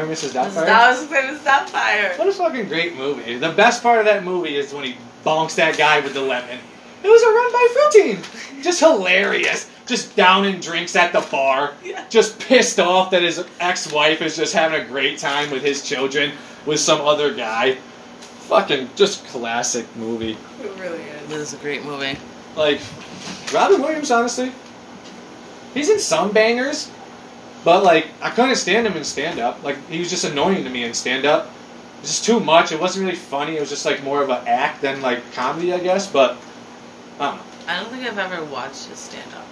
Remember Mrs. Mrs. Doubtfire? Doubtfire. Mrs. Doubtfire. What a fucking great movie. The best part of that movie is when he bonks that guy with the lemon. It was a run by Fruitine. Just hilarious. Just down downing drinks at the bar. Yeah. Just pissed off that his ex-wife is just having a great time with his children with some other guy. Fucking just classic movie. It really is. This is a great movie. Like, Robin Williams, honestly, he's in some bangers, but like, I couldn't stand him in stand up. Like, he was just annoying to me in stand up. It was just too much. It wasn't really funny. It was just like more of an act than like comedy, I guess. But I don't know. I don't think I've ever watched his stand up.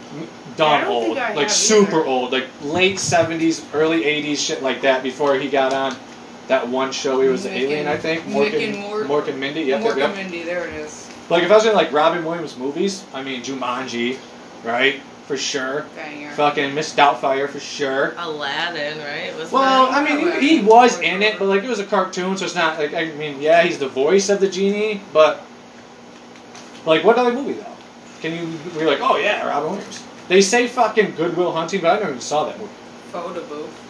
Dumb I don't old, think I like have super either. old, like late '70s, early '80s, shit like that. Before he got on that one show, he was the Mick alien, and- I think. Mick Mork and Mort- Mork and Mindy. Yep, Mork yep, and. Mindy, there it is. Like if I was in like Robin Williams movies, I mean Jumanji, right? For sure. Banger. Fucking Miss Doubtfire for sure. Aladdin, right? Was Well. I mean, he, he was in it, but like it was a cartoon, so it's not like I mean, yeah, he's the voice of the genie, but like what other movie though? Can you? We're like, oh yeah, Robin Williams. They say fucking Goodwill Hunting, but I never even saw that movie. Photo booth.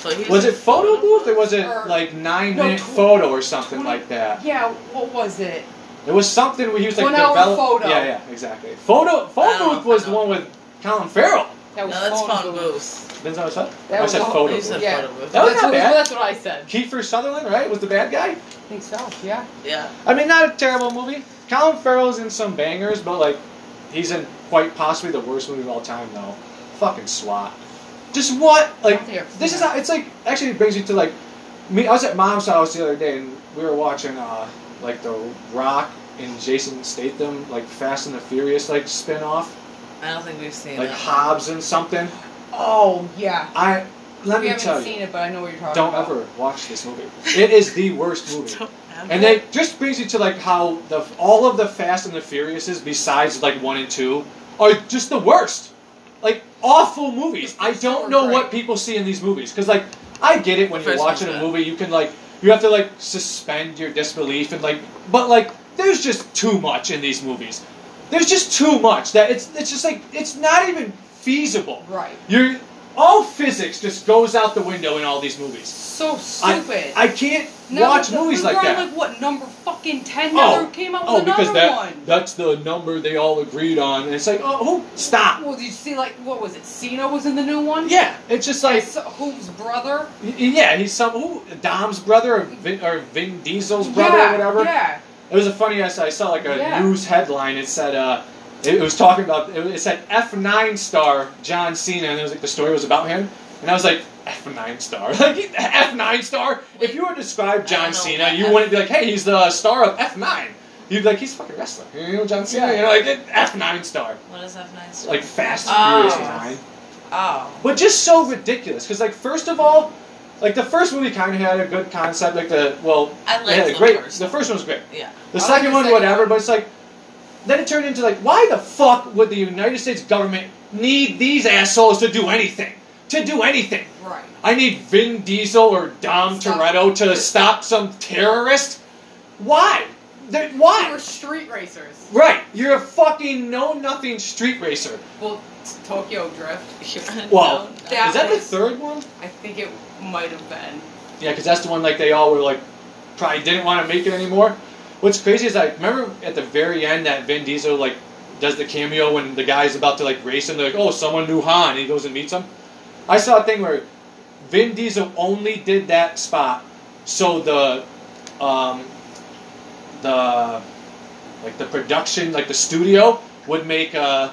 So he Was it photo booth or was it Or- like nine No, minute tw- photo or something 20 like that? Yeah, what was it? It was something where he was like One hour develop- photo. Yeah, yeah, exactly. Photo I photo booth was the one with Colin Farrell. That No, was that's phone phone booth. booth. Didn't that what I said? That I was said the- photo booth. said Yeah. photo booth. That was that's, not what, bad. that's what I said. Kiefer Sutherland, right, was the bad guy. I think so, yeah. Yeah. I mean, not a terrible movie. Colin Farrell's in some bangers, but like, he's in quite possibly the worst movie of all time, though. Fucking SWAT. Just what? Like, don't this is that. how, it's like, actually it brings you to like, me, I was at mom's house the other day and we were watching, uh, like The Rock and Jason Statham, like Fast and the Furious, like spin off. I don't think we've seen Like that. Hobbs and something. Oh, yeah. I, let we me haven't tell seen you, it, but I know what you're talking about. don't ever watch this movie. It is the worst movie. Don't have And it. they just brings you to like how the all of the Fast and the Furiouses, besides like one and two, are just the worst. Like awful movies. I don't know what people see in these movies because like I get it when you're watching a movie, you can like you have to like suspend your disbelief and like, but like there's just too much in these movies. There's just too much that it's it's just like it's not even feasible. Right. You're all physics just goes out the window in all these movies. So I, stupid. I can't Now, watch the- movies we like that. like what number fucking ten? Oh. Now they came out with Oh, another because that one. that's the number they all agreed on, and it's like, oh, who? Stop. Well, did you see like what was it? Cena was in the new one. Yeah, it's just like, So, whose brother? yeah, he's some who Dom's brother or Vin, or Vin Diesel's brother yeah, or whatever. Yeah. It was a funny. I saw, I saw like a Yeah. news headline. It said, uh, it, was talking about. It, it said F9 star John Cena, and it was like the story was about him, and I was like. F9 star, like F9 star. If you were to describe John Cena, you wouldn't be like, "Hey, he's the star of F9." You'd be like, "He's a fucking wrestler." You know, John Cena. Yeah. You know, like F9 star. What is F9? star? like Fast and Oh. Furious Nine, Oh. but just so ridiculous. Because like first of all, like the first movie kind of had a good concept. Like the well, I it liked had a the great. first The one. first one was great. Yeah. The I like second the one, second whatever. one. But it's like then it turned into like, why the fuck would the United States government need these assholes to do anything? To do anything? Right. I need Vin Diesel or Dom Stop. Toretto to stop some terrorist. Why? They- They why? were street racers. Right, you're a fucking know nothing street racer. Well, Tokyo Drift. Well, No, that Is that the third one? I think it might have been. Yeah, because that's the one like they all were like probably didn't want to make it anymore. What's crazy is like remember at the very end that Vin Diesel like does the cameo when the guy's about to like race him. They're like, oh, someone knew Han. And he goes and meets him. I saw a thing where Vin Diesel only did that spot so the um, the like the production like the studio would make uh,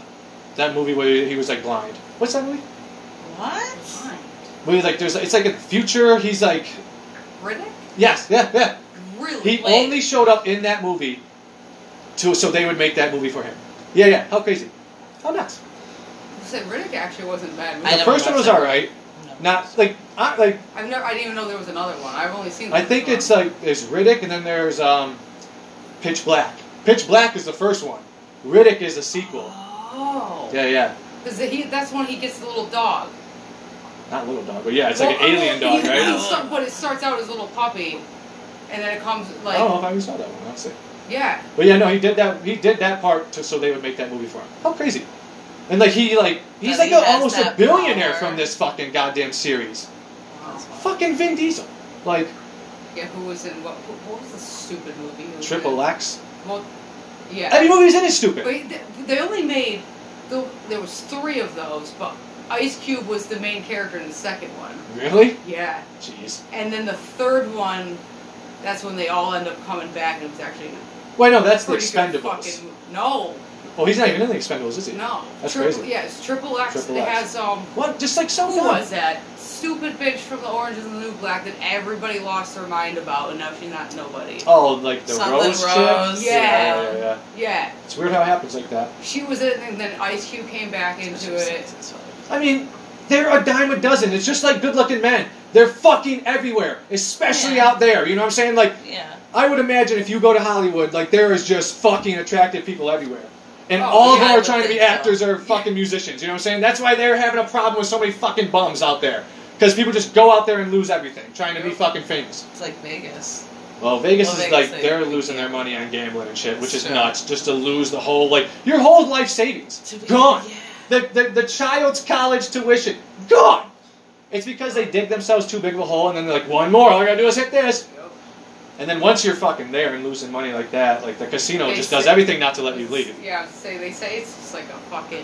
that movie where he was like blind. What's that movie? What? Where he's like there's it's like a future. He's like Riddick? yes yeah yeah. Really? He Wait. only showed up in that movie to so they would make that movie for him. Yeah, yeah. How crazy? How nuts? I said Riddick actually wasn't bad. I the never first one was watched all it. right. Not like I like. I've never. I didn't even know there was another one. I've only seen. I think first it's like there's Riddick and then there's um, Pitch Black. Pitch Black is the first one. Riddick is a sequel. Oh. Yeah, yeah. Because he, that's when he gets the little dog. Not little dog, but yeah, it's like Well, an alien he- dog, he right? start- but it starts out as a little puppy, and then it comes like I don't know if I even saw that one. I'll see. yeah. But yeah, no, he did that. He did that part to, so they would make that movie for him. How crazy! And like he like he's like a, almost a billionaire power. from this fucking goddamn series. this. Fucking Vin Diesel. Like Yeah, who was in what? What was the stupid movie? Triple? X. Well, yeah. Every movie he's in is stupid. Wait, th- they only made the, there was three of those, but Ice Cube was the main character in the second one. Really? Yeah, Jeez. and then the third one, that's when they all end up coming back, and it's actually Wait, no, that's the Expendables. fucking. No, Oh, he's not even in the Expendables, is he? no. That's triple, crazy. Yeah, it's Triple X. Triple it X. has um. What? Just like so Who was that? Stupid bitch from the Orange is the New Black that everybody lost their mind about, and now she's not nobody. Oh, like the Something Rose chick? Rose. Yeah. yeah, yeah, yeah. Yeah, It's weird how it happens like that. she was in, and then Ice Cube came back into it. I mean, they're a dime a dozen. It's just like good-looking men. They're fucking everywhere, especially Yeah. out there. You know what I'm saying? Like, Yeah. I would imagine if you go to Hollywood, like there is just fucking attractive people everywhere. And Oh, all of yeah, them are trying to be so. actors or fucking musicians. You know what I'm saying? That's why they're having a problem with so many fucking bums out there. Because people just go out there and lose everything, trying to be fucking famous. It's like Vegas. Well, Vegas Well, is Vegas, like they- they're they losing their money on gambling and shit, which is Sure. nuts. Just to lose the whole like your whole life savings be- gone. Yeah. The, the the child's college tuition gone. It's because they dig themselves too big of a hole, and then they're like, one more. All I gotta do is hit this. And then once you're fucking there and losing money like that, like the casino They just does everything not to let you leave. Yeah, say they say it's just like a fucking.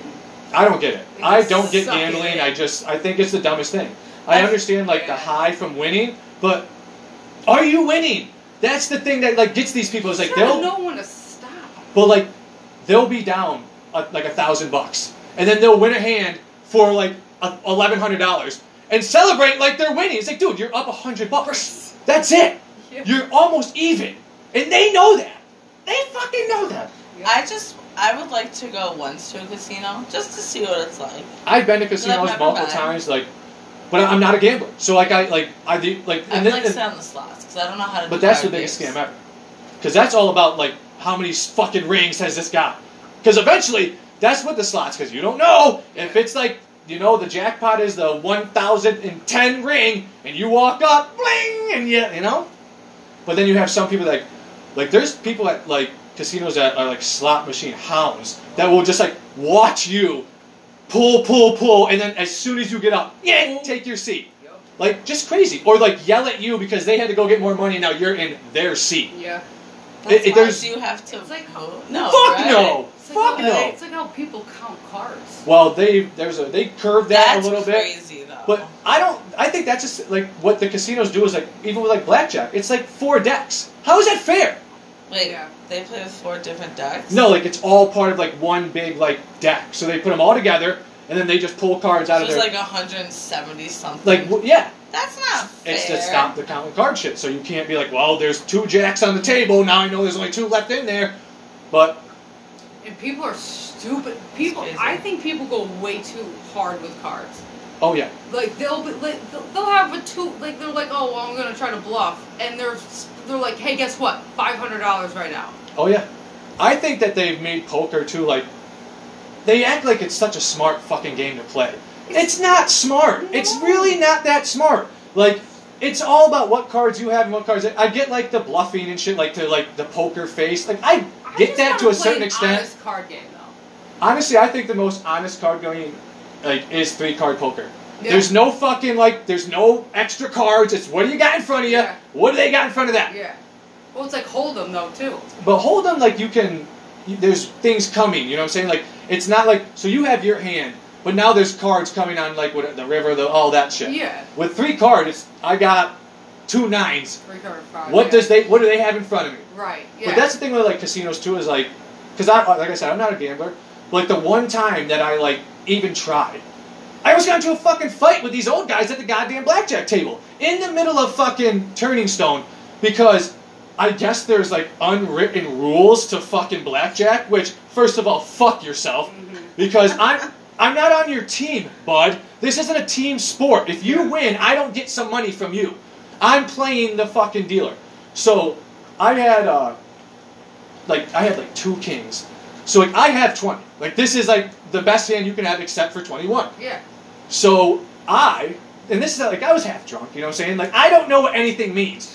I don't get it. I don't get gambling. I just I think it's the dumbest thing. I understand like the high from winning, but are you winning? That's the thing that like gets these people. Is like they'll know when to stop. but like they'll be down uh like a thousand bucks, and then they'll win a hand for like eleven hundred dollars and celebrate like they're winning. It's like, dude, you're up a hundred bucks. That's it. Yeah. You're almost even, and they know that. They fucking know that. I just, I would like to go once to a casino just to see what it's like. I've been to casinos multiple been. times, like, but I'm not a gambler. So like I like I do like, I'd then, like to sit on the slots because I don't know how to. but do that's the biggest games. scam ever, because that's all about like how many fucking rings has this got? Because eventually that's what the slots. Because you don't know if it's like you know the jackpot is the one thousand and ten ring, and you walk up, bling, and you you know. But then you have some people like, like there's people at like casinos that are like slot machine hounds that will just like watch you pull, pull, pull, and then as soon as you get up, yeah, take your seat. Yep. Like just crazy, or like yell at you because they had to go get more money. and Now you're in their seat. Yeah. That's It- it- why there's- do you have to It's like- vote? No. Fuck right? no, It's like fuck how, no. It's like how people count cards. Well, they there's a they curved that That's a little bit, crazy though. but I don't. I think that's just like what the casinos do is like even with like blackjack, it's like four decks. How is that fair? Wait, Yeah. they play with four different decks. No, like it's all part of like one big like deck. So they put them all together, and then they just pull cards out so of it's their like 170 something. like w- yeah. that's not fair. It's to stop the counting card shit. So you can't be like, well, there's two jacks on the table. Now I know there's only two left in there. But And people are stupid. People. I think people go way too hard with cards. oh yeah, Like they'll be, like they'll- they'll have a two like they're like oh well I'm gonna try to bluff and they're they're like hey guess what five hundred dollars right now. oh yeah. I think that they've made poker too like. They act like it's such a smart fucking game to play. It's not smart. It's really not that smart. Like, it's all about what cards you have and what cards. I get like the bluffing and shit, like to like the poker face. Like I I get that wanna a certain extent. Honest card game though. Honestly, I think the most honest card game like is three card poker. Yeah. There's no fucking like there's no extra cards. It's what do you got in front of you? Yeah. What do they got in front of that? Yeah. Well, it's like Hold'em though too. But hold on, like you can. There's things coming. You know what I'm saying? Like it's not like so you have your hand, but now there's cards coming on like what the river, the all that shit. Yeah. With three cards, I got two nines. What does they? What do they have in front of me? Right. Yeah. But that's the thing with like casinos too is like, because I like I said I'm not a gambler. Like the one time that I like even tried, I almost got into a fucking fight with these old guys at the goddamn blackjack table in the middle of fucking Turning Stone because I guess there's like unwritten rules to fucking blackjack. Which first of all, fuck yourself Mhm. because I'm I'm not on your team, bud. This isn't a team sport. If you win, I don't get some money from you. I'm playing the fucking dealer. So I had uh like I had like two kings. So like I have twenty. Like this is like the best hand you can have except for twenty one. Yeah. So I and this is like I was half drunk, you know what I'm saying? Like I don't know what anything means.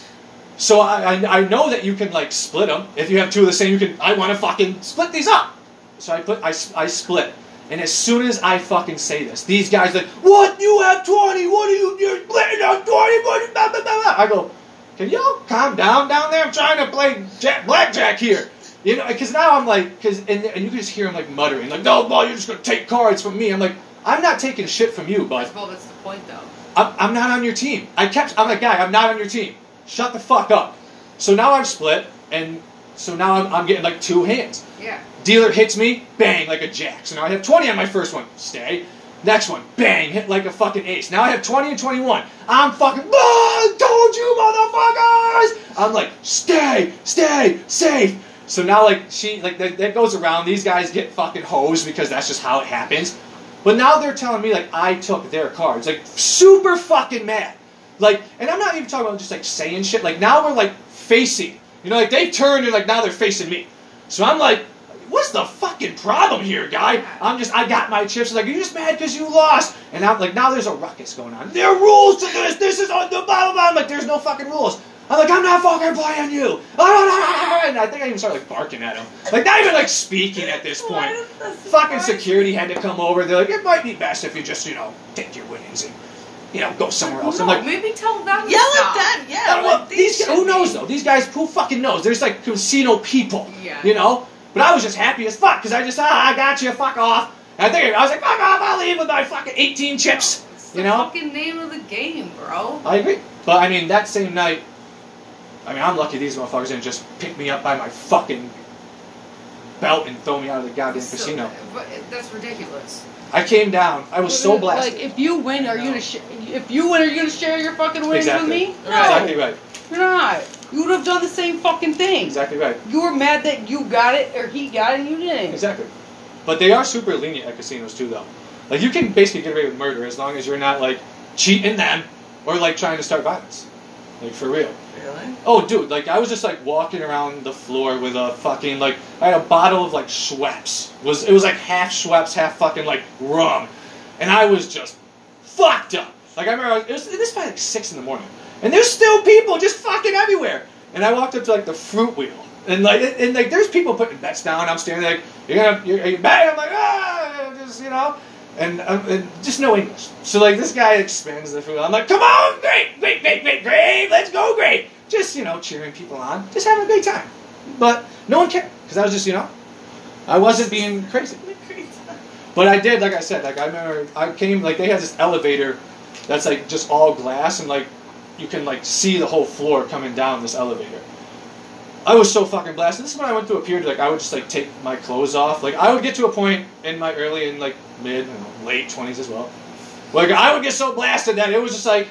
So I, I, I know that you can like split them. If you have two of the same, you can. I want to fucking split these up. So I put I, I split, And as soon as I fucking say this, these guys like, what? You have 20? What are you, you're playing on 20? What? Blah, blah, blah. I go, can y'all calm down down there? I'm trying to play jack, blackjack here. You know, because now I'm like, because and, and you can just hear him like muttering, like, no, ball, you're just gonna take cards from me. I'm like, I'm not taking shit from you, bud. Well, that's the point, though. I'm, I'm not on your team. I kept, I'm like, guy, I'm not on your team. Shut the fuck up. So now I'm split, and so now I'm, I'm getting like two hands. Yeah. Dealer hits me, bang, like a jack. So now I have 20 on my first one. Stay. Next one, bang, hit like a fucking ace. Now I have 20 and 21. I'm fucking, ah, told you, motherfuckers! I'm like, stay, stay, safe. So now, like, she, like, that, that goes around. These guys get fucking hosed because that's just how it happens. But now they're telling me, like, I took their cards. Like, super fucking mad. Like, and I'm not even talking about just, like, saying shit. Like, now we're, like, facing. You know, like, they turned and, like, now they're facing me. So I'm like, what's the fucking problem here, guy? I'm just, I got my chips. Like, are you just mad because you lost? And I'm like, now there's a ruckus going on. There are rules to this. This is on the blah, blah, blah. I'm like, there's no fucking rules. I'm like, I'm not fucking playing you. And I think I even started, like, barking at him. Like, not even, like, speaking at this point. Fucking security had to come over. They're like, it might be best if you just, you know, take your winnings and, you know, go somewhere else. I'm like, maybe tell them. to Yell stop. at them, yeah. I don't know, like, these should guys, who knows be- though? These guys, who fucking knows? There's like casino people, Yeah. you know. But I was just happy as fuck because I just ah, I got you, fuck off. And I think I was like, fuck off, I'll leave with my fucking 18 chips. It's You the know? fucking name of the game, bro. I agree, but I mean that same night, I mean I'm lucky these motherfuckers didn't just pick me up by my fucking belt and throw me out of the goddamn So- casino. but that's ridiculous. I came down, I was so blasted. Like, if you win, are you gonna sh- if you win, are you gonna share your fucking winnings exactly. with me? No, Exactly right. you're not. You would have done the same fucking thing. Exactly right. You were mad that you got it or he got it and you didn't. Exactly. But they are super lenient at casinos too, though. Like you can basically get away with murder as long as you're not like cheating them or like trying to start violence. Like for real. Really? Oh, dude, like I was just like walking around the floor with a fucking like I had a bottle of like Schweppes. It was it was like half Schweppes, half fucking like rum, and I was just fucked up. Like I remember I was, it was this was like six in the morning, and there's still people just fucking everywhere. And I walked up to like the fruit wheel, and like and like there's people putting bets down. I'm standing there, like you're gonna you're, you betting? I'm like ah, just you know. And, um, and just no English. So like this guy expands the wheel. I'm like, come on, great, great, great, great, great, let's go, great. Just you know, cheering people on, just having a great time. But no one cared because I was just you know, I wasn't being crazy. But I did, like I said, like I remember I came like they had this elevator that's like just all glass and like you can like see the whole floor coming down this elevator. I was so fucking blasted. This is when I went through a period like I would just like take my clothes off. Like I would get to a point in my early and like mid and late twenties as well. Like I would get so blasted that it was just like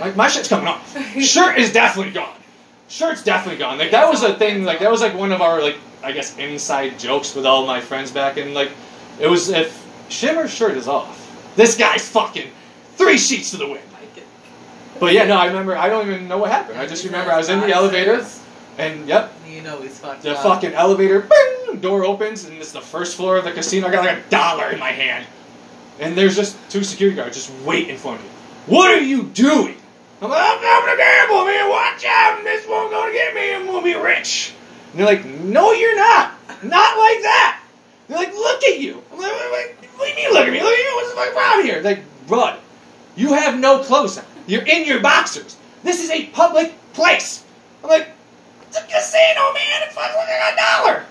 like my shit's coming off. Shirt is definitely gone. Shirt's definitely gone. Like that was a thing. Like that was like one of our like I guess inside jokes with all my friends back in like it was if Shimmer's shirt is off. This guy's fucking three sheets to the wind. But yeah, no, I remember. I don't even know what happened. I just remember I was in the elevator, and yep, You know he's fucked the up. fucking elevator, bing, door opens, and it's the first floor of the casino. I got like a dollar in my hand, and there's just two security guards just waiting for me. What are you doing? I'm like, I'm having a gamble, man. Watch out, this one's gonna get me, and we'll be rich. And they're like, No, you're not. Not like that. They're like, Look at you. I'm like, What, do you mean, look at me? Look at you. What's the fuck problem here? Like, bud, you have no clothes on. You're in your boxers. This is a public place. I'm like, it's a casino, man. It's fucking like a dollar.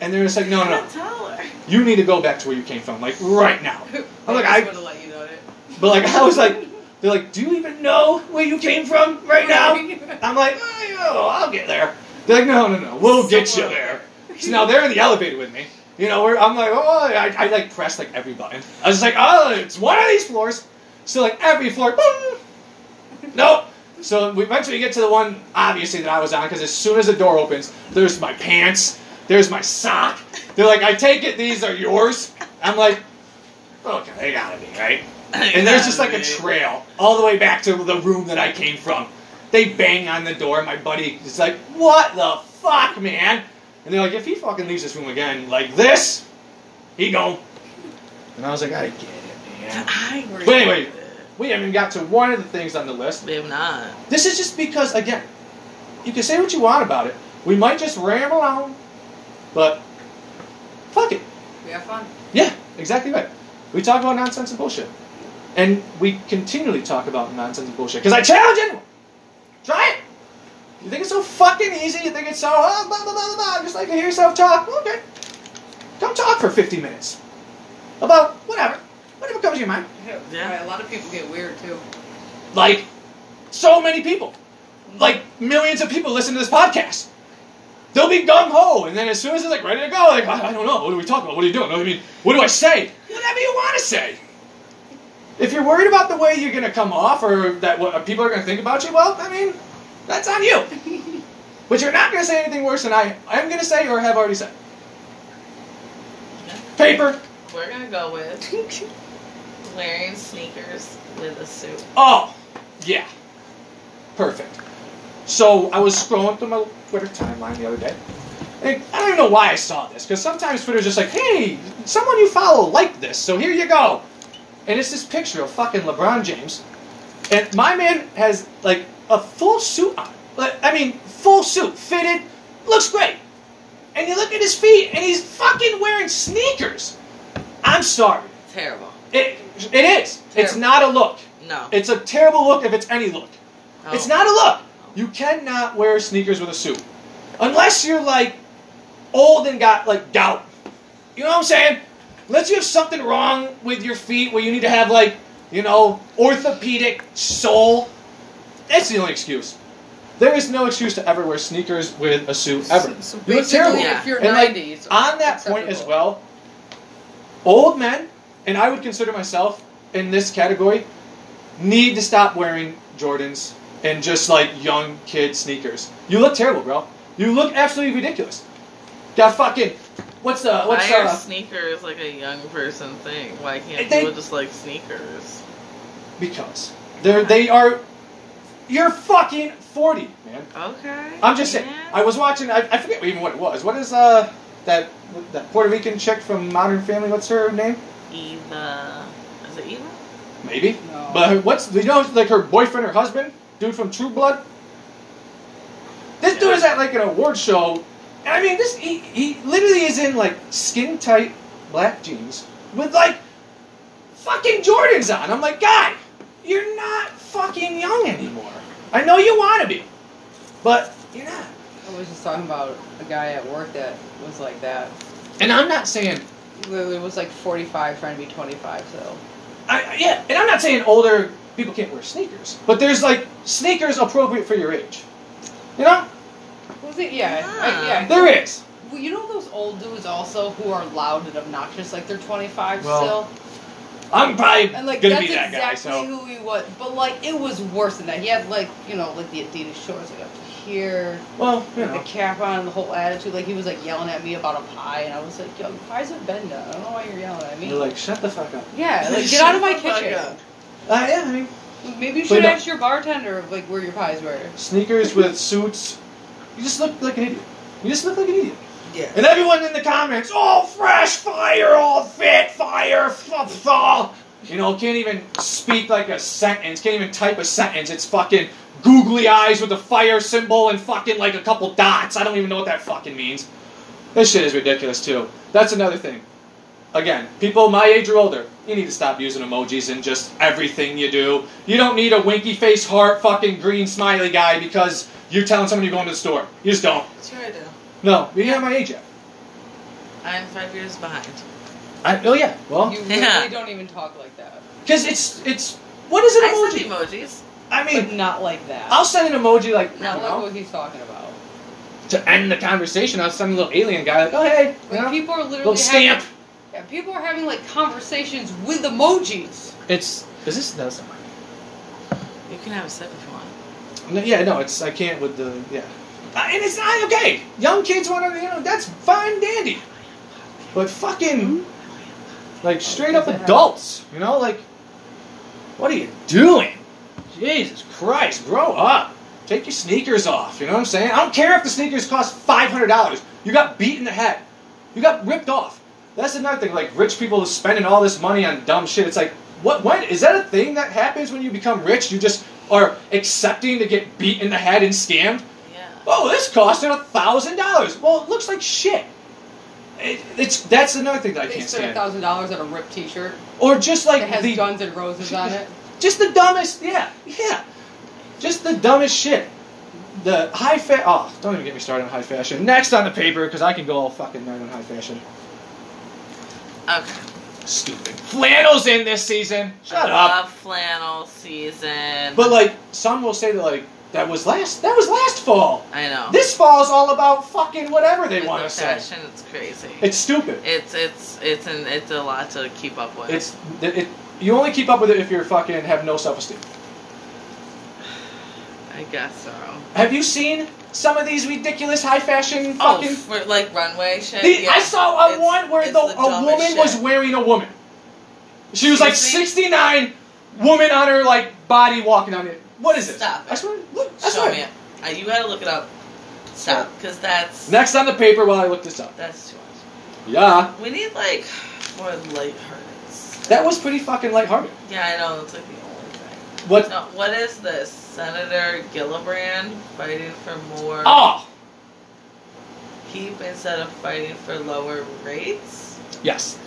And they're just like, no, no, no. You need to go back to where you came from, like right now. I'm like, I, would have let you know it. but like I was like, they're like, do you even know where you came from right now? I'm like, oh, I'll get there. They're like, no, no, no, we'll get you there. So now they're in the elevator with me. You know, where I'm like, oh, I, I like pressed like every button. I was just like, oh, it's one of these floors. So like every floor, boom. Nope. So we eventually get to the one, obviously, that I was on, because as soon as the door opens, there's my pants, there's my sock. They're like, I take it these are yours. I'm like, okay, they gotta be, right? And there's just like a trail all the way back to the room that I came from. They bang on the door. My buddy is like, "What the fuck, man?" And they're like, "If he fucking leaves this room again like this, he gone." And I was like, "I gotta get it, man." I agree. But anyway, we haven't even got to one of the things on the list. we have not. This is just because, again, you can say what you want about it. We might just ramble on, but fuck it. We have fun. Yeah, exactly right. We talk about nonsense and bullshit. And we continually talk about nonsense and bullshit. Because I challenge anyone. Try it. You think it's so fucking easy? You think it's so, oh, blah, blah, blah, blah, blah. Just like to hear yourself talk? Okay. Come talk for 50 minutes. About whatever. Whatever your mind. Yeah. Right, a lot of people get weird too. Like, so many people. Like, millions of people listen to this podcast. They'll be gung ho, and then as soon as they're like ready to go, like I, I don't know, what are we talking about? What are you doing? I mean, what do I say? Whatever you want to say. If you're worried about the way you're gonna come off, or that what uh, people are gonna think about you, well, I mean, that's on you. but you're not gonna say anything worse than I am gonna say or have already said. Paper. We're gonna go with wearing sneakers with a suit. Oh, yeah. Perfect. So I was scrolling through my Twitter timeline the other day. And I don't even know why I saw this, because sometimes Twitter's just like, hey, someone you follow liked this, so here you go. And it's this picture of fucking LeBron James. And my man has like a full suit on. I mean, full suit, fitted, looks great. And you look at his feet, and he's fucking wearing sneakers. I'm sorry. Terrible. It, it is. It's not a look. No. It's a terrible look if it's any look. Oh. It's not a look. You cannot wear sneakers with a suit. Unless you're like old and got like gout. You know what I'm saying? Unless you have something wrong with your feet where you need to have like, you know, orthopedic sole. That's the only excuse. There is no excuse to ever wear sneakers with a suit ever. So, so You look terrible. Yeah. if you're And, like, 90, it's On that point as well, old men, and I would consider myself in this category, need to stop wearing Jordans and just like young kid sneakers. You look terrible, bro. You look absolutely ridiculous. Got fucking what's the what's Why are uh sneakers like a young person thing? Why can't They- people just like sneakers? because they're they are you're fucking forty, man. Okay. I'm just saying. I was watching. I, I forget even what it was. What is uh that that Puerto Rican chick from Modern Family? What's her name? Eva. Is it Eva? Maybe. No. But what's you know like her boyfriend or husband, dude from True Blood. This dude is at like an award show, and I mean this he, he literally is in like skin tight black jeans with like fucking Jordans on. I'm like, guy, you're not fucking young anymore. I know you want to be, but you're not. I was just talking about a guy at work that was like that. And I'm not saying He literally was like 45 trying to be 25, so. I, I- yeah, and I'm not saying older people can't wear sneakers, but there's like sneakers appropriate for your age. You know, Was it? Yeah. Ah. I, yeah. there is. Well, you know those old dudes also who are loud and obnoxious, like they're 25 Well, still? I'm probably And like gonna that's be that guy. exactly So who he was. But like it was worse than that. He had like, you know, like the Adidas shorts like up to here, well, you with know, the cap on, and the whole attitude. Like he was like yelling at me about a pie, and I was like, yo, pies have been done. I don't know why you're yelling at me. you're like shut the fuck up. yeah, like get out of my Shut the fuck kitchen. up. Uh, yeah, I mean Maybe you But should no. ask your bartender like where your pies were. sneakers with suits. You just look like an idiot. You just look like an idiot. Yeah. And everyone in the comments, all fresh, fire, all fit, fire, f- fall. You know, can't even speak like a sentence, can't even type a sentence. It's fucking googly eyes with a fire symbol and fucking like a couple dots. I don't even know what that fucking means. This shit is ridiculous too. That's another thing. Again, people my age or older, you need to stop using emojis in just everything you do. You don't need a winky face heart fucking green smiley guy because you're telling someone you're going to the store. You just don't. Sure I do. No, you're not my age yet. I'm five years behind. I, oh yeah, well, You really Yeah. don't even talk like that. because it's it's what is an I emoji? send emojis. I But mean, not like that. I'll send an emoji like I not don't like know, what he's talking about. to end the conversation. I'll send a little alien guy like, oh hey, you Like know, people are literally little stamp. having yeah, people are having like conversations with emojis. It's is this no, it's not mine. You can have a sip if you want. No, yeah, no, it's I can't with the yeah, uh, and it's not okay. Young kids want to, you know, that's fine, dandy, but fucking like straight up adults, you know, like what are you doing? Jesus Christ, grow up. Take your sneakers off. You know what I'm saying? I don't care if the sneakers cost five hundred dollars. You got beat in the head. You got ripped off. That's another thing. Like rich people spending all this money on dumb shit. It's like, what? When is that a thing that happens when you become rich? You just are accepting to get beat in the head and scammed. Yeah. Oh, this costed a thousand dollars. Well, it looks like shit. It, it's that's another thing that I They can't spent a stand. thousand dollars on a ripped T-shirt Or just like that has the Guns and Roses on it. just the dumbest. Yeah, yeah. Just the dumbest shit. The high fa Oh, don't even get me started on high fashion. Next on the paper, because I can go all fucking night on high fashion. Okay. Stupid. Flannels in this season. Shut up. Love flannel season. But like, some will say that like that was last. That was last fall. I know. This fall is all about fucking whatever they want the to say. fashion, it's crazy. It's stupid. It's it's it's an it's a lot to keep up with. It's it, it. You only keep up with it if you're fucking have no self esteem. I guess so. Have you seen some of these ridiculous high fashion Oh, fucking? for like runway shit. The- yeah. I saw a It's- one where the, the a woman was wearing a woman. She was like Excuse me? 69, woman on her like body walking on it. What is it? Stop. I swear, look, I Show swear. me it. Uh, you gotta look it up. Stop, because that's Next on the paper while I look this up. that's too much. Yeah, We need like more lighthearted. that was pretty fucking lighthearted. Yeah, I know. It's like the only thing. What? No, what is this? Senator Gillibrand fighting for more Oh, HEAP instead of fighting for lower rates? yes.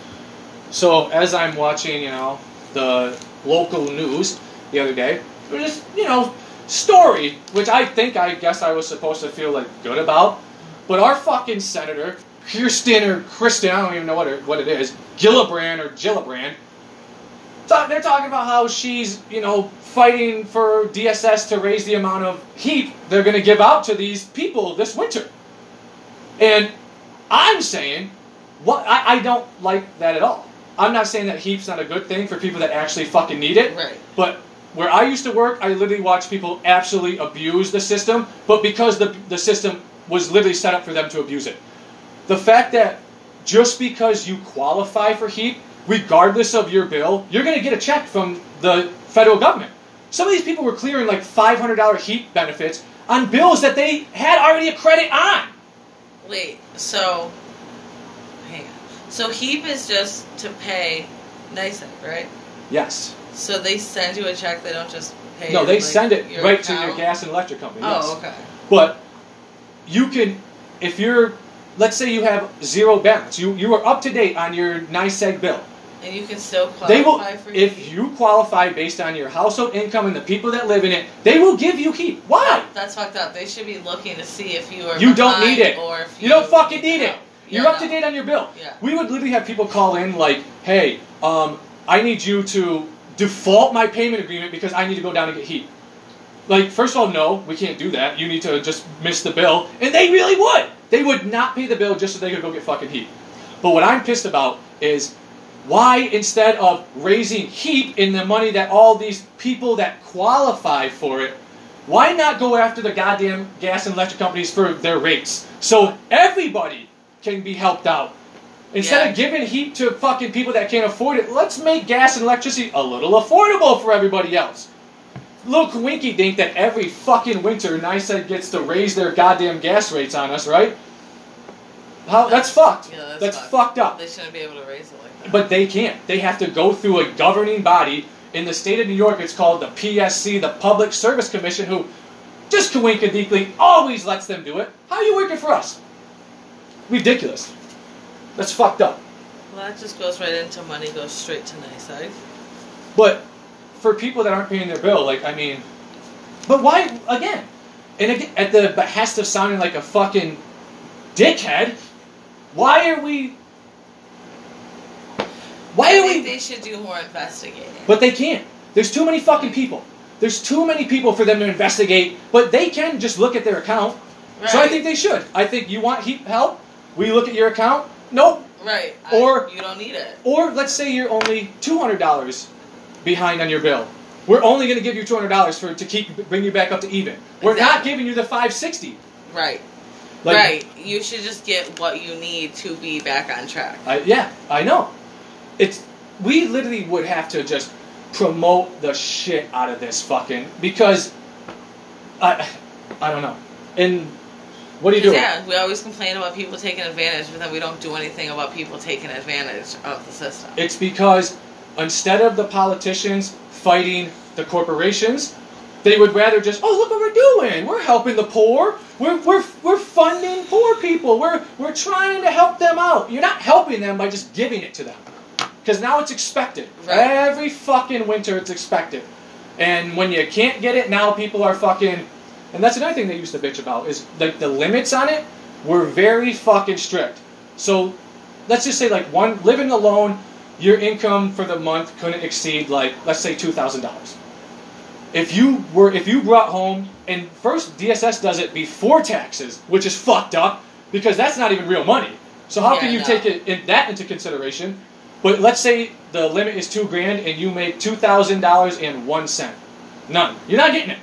So as I'm watching, you know, the local news the other day, there was this, you know, story which I think I guess I was supposed to feel like good about, but our fucking senator, Kirsten or Kristen, I don't even know what it, what it is, Gillibrand or Gillibrand, talk, they're talking about how she's, you know, fighting for DSS to raise the amount of heat they're going to give out to these people this winter. And I'm saying, what I, I don't like that at all. I'm not saying that heat's not a good thing for people that actually fucking need it. Right. But where I used to work, I literally watched people absolutely abuse the system, but because the, the system was literally set up for them to abuse it. The fact that just because you qualify for heat, regardless of your bill, you're going to get a check from the federal government. Some of these people were clearing like $500 heat benefits on bills that they had already a credit on. Wait, so hang on. So HEAP is just to pay NYSEG, right? Yes. So they send you a check. They don't just pay. No, they like, send it right to your gas and electric company. yes. Oh, okay. But you can, if you're, let's say you have zero balance, you you are up to date on your NYSEG bill. And you can still qualify They will, for if you qualify based on your household income and the people that live in it, they will give you heat. Why? That's fucked up. They should be looking to see if you are. You don't need it. Or if you, You don't fucking need it. help. You're Yeah, up to date on your bill. Yeah. We would literally have people call in like, "Hey, um, I need you to default my payment agreement because I need to go down and get heat." Like, first of all, no, we can't do that. You need to just miss the bill, and they really would. They would not pay the bill just so they could go get fucking heat. But what I'm pissed about is why instead of raising heat in the money that all these people that qualify for it, why not go after the goddamn gas and electric companies for their rates so everybody can be helped out? Instead Yeah. of giving heat to fucking people that can't afford it, let's make gas and electricity a little affordable for everybody else. Little winky dink that every fucking winter NYSEG gets to raise their goddamn gas rates on us, right? How that's, fucked. Yeah, that's, that's fucked. fucked up. They shouldn't be able to raise it like that. But they can't. They have to go through a governing body. In the state of New York, it's called the PSC, the Public Service Commission, who just coincidentally always lets them do it. How are you working for us? Ridiculous. That's fucked up. well, that just goes right into money goes straight to NYSEG. Eh? But for people that aren't paying their bill, like, I mean, but why, again, and again, at the behest of sounding like a fucking dickhead, why are we. Why I are think we. they should do more investigating. But they can't. There's too many fucking people. There's too many people for them to investigate, but they can just look at their account. So I think they should. I think you want help? We look at your account? Nope. Right. Or- I, you don't need it. Or let's say you're only two hundred dollars behind on your bill. We're only going to give you two hundred dollars for to keep bring you back up to even. We're not giving you the five sixty. Right. Like, right. You should just get what you need to be back on track. I, yeah, I know. It's we literally would have to just promote the shit out of this fucking because I I don't know. And what do you do? Yeah, we always complain about people taking advantage, but then we don't do anything about people taking advantage of the system. It's because instead of the politicians fighting the corporations, They would rather just, oh, look what we're doing. We're helping the poor. We're, we're, we're funding poor people. We're, we're trying to help them out. You're not helping them by just giving it to them. Because now it's expected. Right. Every fucking winter it's expected. And when you can't get it, now people are fucking. And that's another thing they used to bitch about is like the limits on it were very fucking strict. So let's just say like one living alone, your income for the month couldn't exceed like let's say two thousand dollars. If you were if you brought home and first DSS does it before taxes, which is fucked up because that's not even real money. So how Yeah, can you no. take it in, that into consideration? But let's say the limit is two grand and you make two thousand dollars and one cent. None. You're not getting it.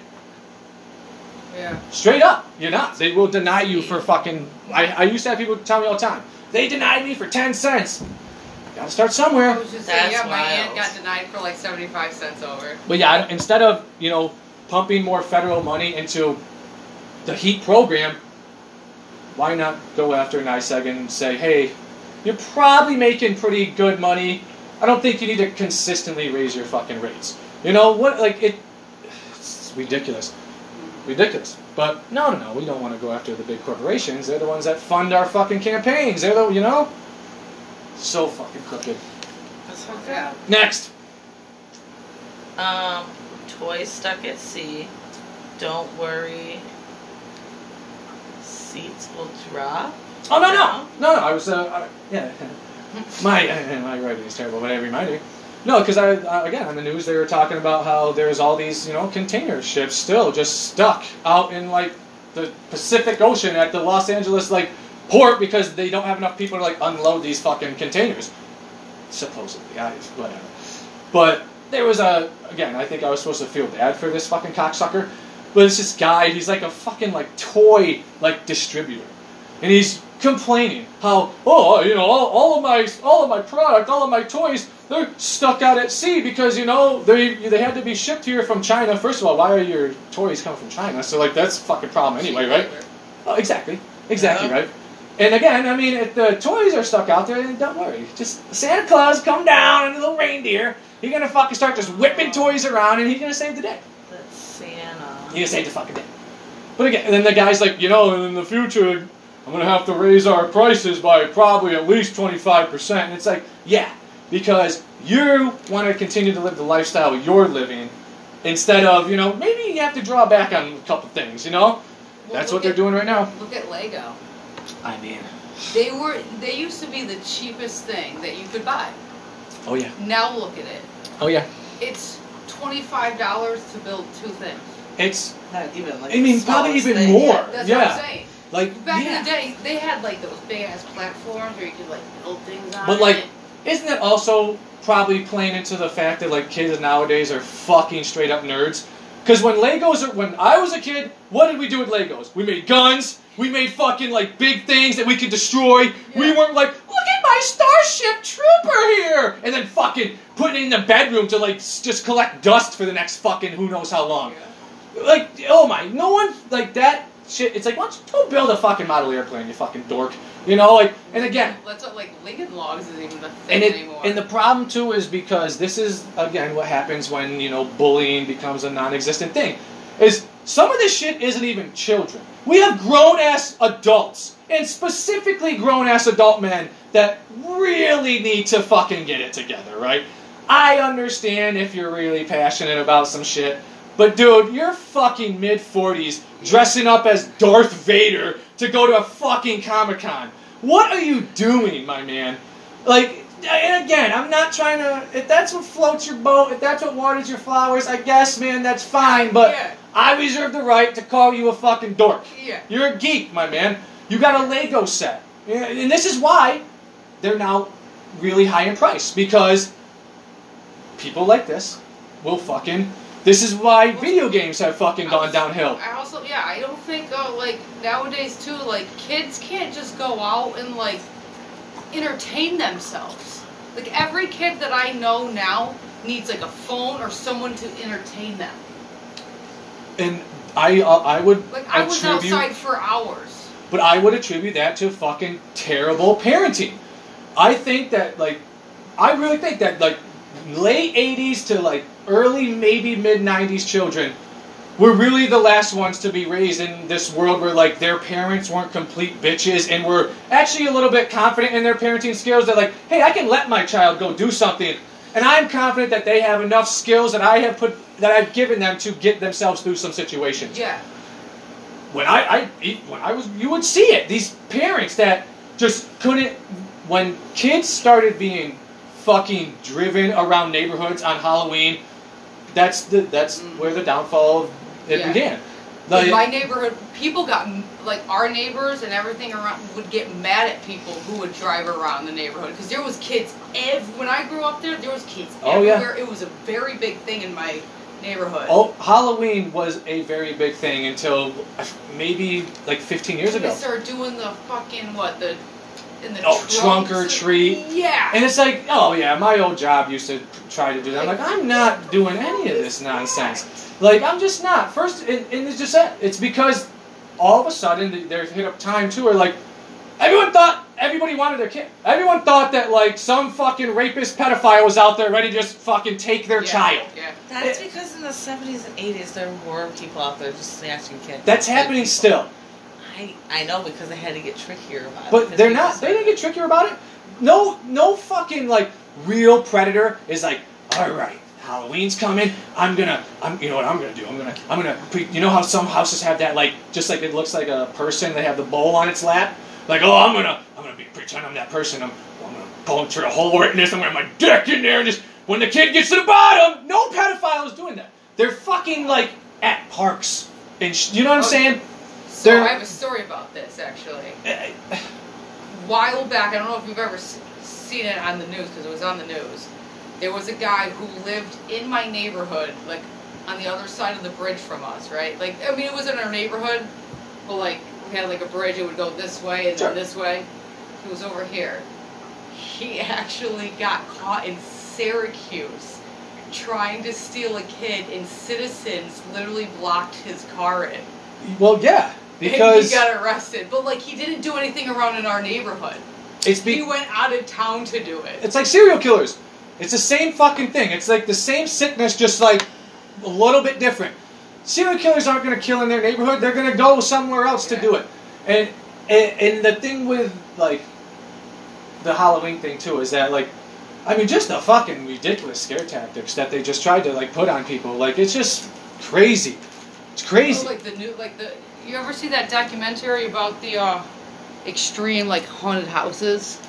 Yeah. Straight up, you're not. They will deny you for fucking. I, I used to have people tell me all the time. They denied me for ten cents. Gotta start I somewhere. was just saying, That's yeah, my aunt got denied for like 75 cents over. But yeah, instead of you know pumping more federal money into the heat program, why not go after NYSEG and say, hey, you're probably making pretty good money. I don't think you need to consistently raise your fucking rates. You know what? Like it, it's ridiculous, ridiculous. But no, no, no. We don't want to go after the big corporations. They're the ones that fund our fucking campaigns. They're the you know, so fucking crooked. That's okay. that? Next. Um, toys stuck at sea. Don't worry. Seats will drop. Oh no no no no! I was uh, I, yeah. My my writing is terrible, but I remind you. No, because I uh, again on the news they were talking about how there's all these you know container ships still just stuck out in like the Pacific Ocean at the Los Angeles like port because they don't have enough people to like unload these fucking containers. Supposedly, I whatever. But there was a again. I think I was supposed to feel bad for this fucking cocksucker, but it's this guy. He's like a fucking like toy like distributor, and he's complaining how oh you know all, all of my all of my product, all of my toys they're stuck out at sea because you know they they had to be shipped here from China. First of all, why are your toys coming from China? So like that's a fucking problem anyway, right? Oh, exactly, exactly right. And again, I mean, if the toys are stuck out there, don't worry. Just Santa Claus come down and a little reindeer. He's gonna fucking start just whipping toys around, and he's gonna save the day. That's Santa. He's gonna save the fucking day. But again, and then the guy's like, you know, in the future, I'm gonna have to raise our prices by probably at least 25%. And it's like, yeah, because you want to continue to live the lifestyle you're living, instead of, you know, maybe you have to draw back on a couple things, you know. Well, That's what they're at- doing right now. Look at Lego. I mean, They were they used to be the cheapest thing that you could buy. oh yeah, Now look at it. oh yeah. It's twenty five dollars to build two things. It's Not even like I mean, probably even thing. more. That's yeah. what I'm saying. Like Back yeah. in the day, they had like those big ass platforms where you could like build things on. But, like, it. Isn't it also probably playing into the fact that like kids nowadays are fucking straight up nerds? Because when Legos, are, when I was a kid, what did we do with Legos? We made guns. We made fucking like big things that we could destroy. We weren't like, look at my Starship Trooper here, and then fucking putting it in the bedroom to like s- just collect dust for the next fucking who knows how long. Like, oh my, no one like that shit. It's like, why don't you go build a fucking model airplane, you fucking dork. You know, like, and again, Let's not like Lincoln Logs isn't even the thing and it, anymore. and the problem too is because this is again what happens when you know bullying becomes a non-existent thing. Is some of this shit isn't even children. We have grown ass adults, and specifically grown ass adult men that really need to fucking get it together, right? I understand if you're really passionate about some shit, but dude, you're fucking mid 40s dressing up as Darth Vader to go to a fucking Comic Con. What are you doing, my man? Like, and again, I'm not trying to. If that's what floats your boat, if that's what waters your flowers, I guess, man, that's fine. But yeah, I reserve the right to call you a fucking dork. yeah. You're a geek, my man. You got a Lego set. And this is why they're now really high in price because people like this will fucking. This is why video games have fucking gone downhill. I also yeah, I don't think uh, like nowadays too like kids can't just go out and like entertain themselves. Like every kid that I know now needs like a phone or someone to entertain them. And I, uh, I would Like I was attribute, outside for hours. but I would attribute that to fucking terrible parenting. I think that like, I really think that like, late '80s to like early maybe mid '90s children we're really the last ones to be raised in this world where like their parents weren't complete bitches and were actually a little bit confident in their parenting skills They're like, hey, I can let my child go do something. And I'm confident that they have enough skills that I have put that I've given them to get themselves through some situations. Yeah. When I, I when I was you would see it. These parents that just couldn't when kids started being fucking driven around neighborhoods on Halloween, that's the that's Mm. where the downfall of it Yeah. began. Like Like, my neighborhood, people got like our neighbors and everything around would get mad at people who would drive around the neighborhood because there was kids. Ev- when I grew up there, there was kids Oh, yeah. everywhere. It was a very big thing in my neighborhood. oh, Halloween was a very big thing until maybe like 15 years ago. They started doing the fucking what the in the Oh, trunk or trunks. treat. Yeah. And it's like, oh yeah, my old job used to try to do that. I'm like, I'm not doing any of this nonsense. Like, I'm just not. First, and, and it's just that. It's because all of a sudden there's hit up time too where like everyone thought everybody wanted their kid. Everyone thought that like some fucking rapist pedophile was out there ready to just fucking take their Yeah, child. Yeah. That's It- because in the 70s and 80s there were more people out there just snatching kids. That's happening people. still. I, I know because they had to get trickier about it. But they're not. They didn't get trickier about it. No, no fucking like real predator is like, all right, Halloween's coming. I'm gonna, I'm, you know what I'm gonna do? I'm gonna, I'm gonna. Pre- you know how some houses have that like, just like it looks like a person. They have the bowl on its lap. Like, oh, I'm gonna, I'm gonna be pretend I'm that person. I'm, I'm gonna puncture a hole right in this. I'm gonna have my dick in there and just when the kid gets to the bottom, no pedophile is doing that. They're fucking like at parks and sh- you know what I'm Oh, saying? So They're- I have a story about this actually. Eh, while back, I don't know if you've ever seen it on the news because it was on the news. There was a guy who lived in my neighborhood, like on the other side of the bridge from us, right? Like, I mean, it was in our neighborhood, but like we had like a bridge. It would go this way and Sure. then this way. He was over here. He actually got caught in Syracuse trying to steal a kid, and citizens literally blocked his car in. Well, yeah, because he got arrested, but like he didn't do anything around in our neighborhood. it's He went out of town to do it. It's like serial killers. It's the same fucking thing. It's like the same sickness, just like a little bit different. Serial killers aren't going to kill in their neighborhood. They're going to go somewhere else to do it. And, and and the thing with like the Halloween thing too is that like I mean just the fucking ridiculous scare tactics that they just tried to like put on people. Like it's just crazy. It's crazy. Oh, like the new, like the. You ever see that documentary about the uh, extreme like haunted houses?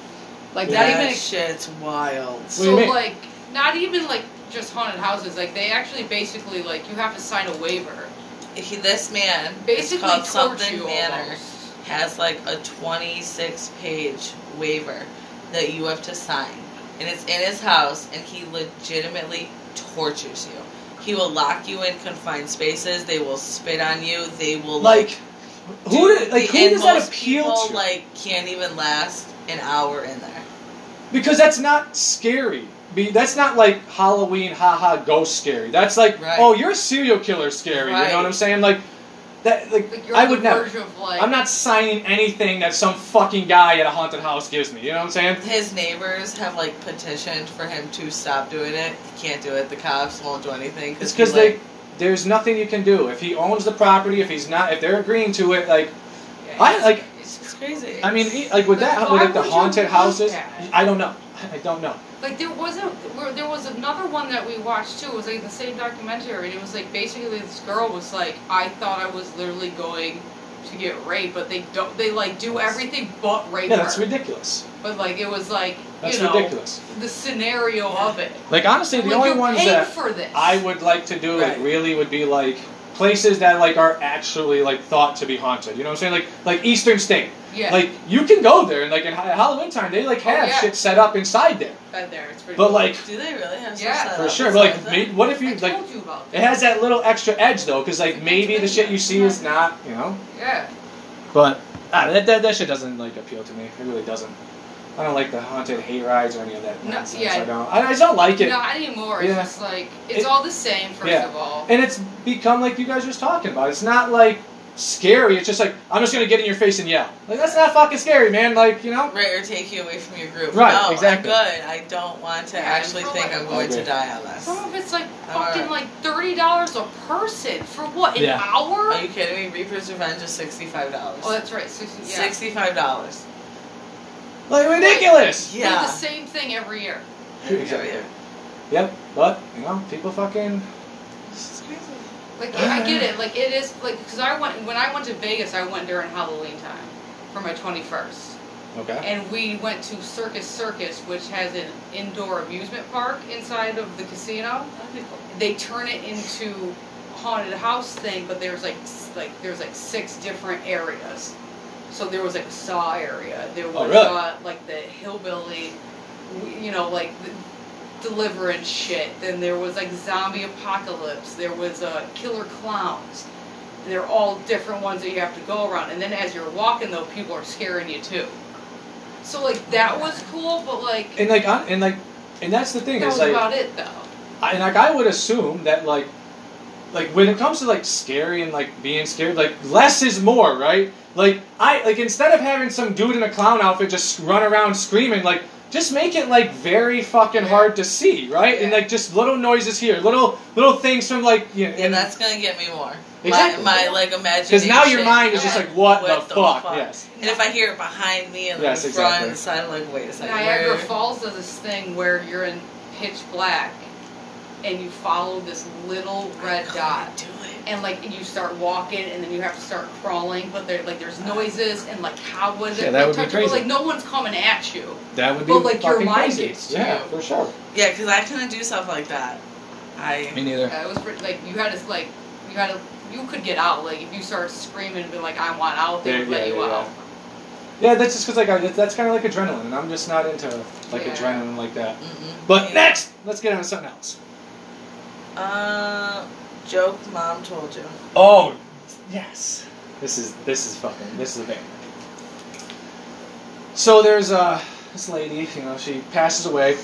Like not that even. shit's wild. What do you so like not even like just haunted houses. Like they actually basically like you have to sign a waiver. He, this man, Basically it's called something you manner, almost. has like a 26 page waiver that you have to sign. And it's in his house, and he legitimately tortures you. He will lock you in confined spaces. They will spit on you. They will like who do did, like who does that appeal people, to? Like can't even last an hour in there. Because that's not scary. Be, that's not like Halloween, haha, ghost scary. That's like, Right. oh, you're a serial killer scary. You know what I'm saying? Like, that, like, Like you're I would the never. of like. I'm not signing anything that some fucking guy at a haunted house gives me. You know what I'm saying? His neighbors have like petitioned for him to stop doing it. He can't do it. The cops won't do anything It's because because they, there's nothing you can do. If he owns the property, if he's not, if they're agreeing to it, like, I like. It's, it's crazy. I mean, like with Like, that, with like the haunted houses, that? I don't know. I don't know. Like there wasn't, there was another one that we watched too. It was like the same documentary, and it was like basically this girl was like, I thought I was literally going to get raped, but they don't. They like do everything but rape Yeah, that's her. ridiculous. But like it was like That's you know ridiculous. the scenario of it. Like honestly, the Like, only ones that. I would like to do like Right. really would be like places that like are actually like thought to be haunted. You know what I'm saying? Like like Eastern State. Yeah. Like you can go there and like in Halloween time they like Oh, have yeah. shit set up inside there. been there. It's pretty. But cool. like do they really have? Yeah. for sure. But like maybe, what if I you like told you about it has that little extra edge though because like maybe the shit you see is not you know. Yeah. But ah, that, that that shit doesn't like appeal to me. It really doesn't. I don't like the haunted hay rides or any of that No, nonsense. yeah. I don't. I, I just don't like it. Not anymore. It's Yeah. just like it's It- all the same. First yeah. of all. And it's become like you guys were just talking about. It's not like scary. It's just like I'm just gonna get in your face and yell. Like that's not fucking scary, man. Like you know. Right, or take you away from your group. Right, no, exactly. I'm good. I don't want to Yeah, actually think like- I'm going to die on this. Some of it's like Alright. fucking like thirty dollars a person for what an Yeah. hour? Are you kidding me? Reaper's Revenge is sixty-five dollars. Oh, that's right. 60, yeah. Sixty-five dollars. Like ridiculous. They do Yeah. the same thing every year. Exactly. Yep. But you know, people fucking. This is crazy. Like I get it. Like it is like because I went when I went to Vegas, I went during Halloween time for my twenty first, Okay. and we went to Circus Circus, which has an indoor amusement park inside of the casino. They turn it into haunted house thing, but there's like like there's like six different areas. So there was like a saw area. There was Oh, really? uh, like the hillbilly, you know, like the deliverance shit. Then there was like zombie apocalypse. There was uh, killer clowns. And they're all different ones that you have to go around. And then as you're walking though, people are scaring you too. So like that was cool, but like And like, on, and like, and that's the thing that is was like, about it though. I, and like I would assume that like, like when it comes to like scary and like being scared, like less is more, right? Like I like instead of having some dude in a clown outfit just run around screaming, like just make it like very fucking hard to see, right? And like just little noises here, little little things from like you know, Yeah, and- that's gonna get me more. Exactly. My, my like imagination. Because now your mind is just like, what, What the, the fuck? fuck? Yes. And if I hear it behind me and Yes, in front exactly. and side, I'm like, wait a second. Niagara where- Falls does this thing where you're in pitch black and you follow this little red I dot. Couldn't. And like you start walking and then you have to start crawling, but there like there's noises and like how would it Yeah, that would be touch you, but, crazy. like no one's coming at you. That would be But, like, your fucking mind crazy. gets to Yeah, you. for sure. Yeah, because I couldn't do stuff like that. I. Me neither. Yeah, it was pretty, like you had to like you had to you could get out like if you start screaming and be like I want out, they Yeah, would let yeah, you yeah, out. Yeah, that's just because like I, that's kind of like adrenaline, and I'm just not into like Yeah. adrenaline like that. Mm-mm. But Yeah. next, let's get on to something else. Uh, joke mom told you. Oh, yes. This is this is fucking this is a banger. So there's uh this lady, you know, she passes away,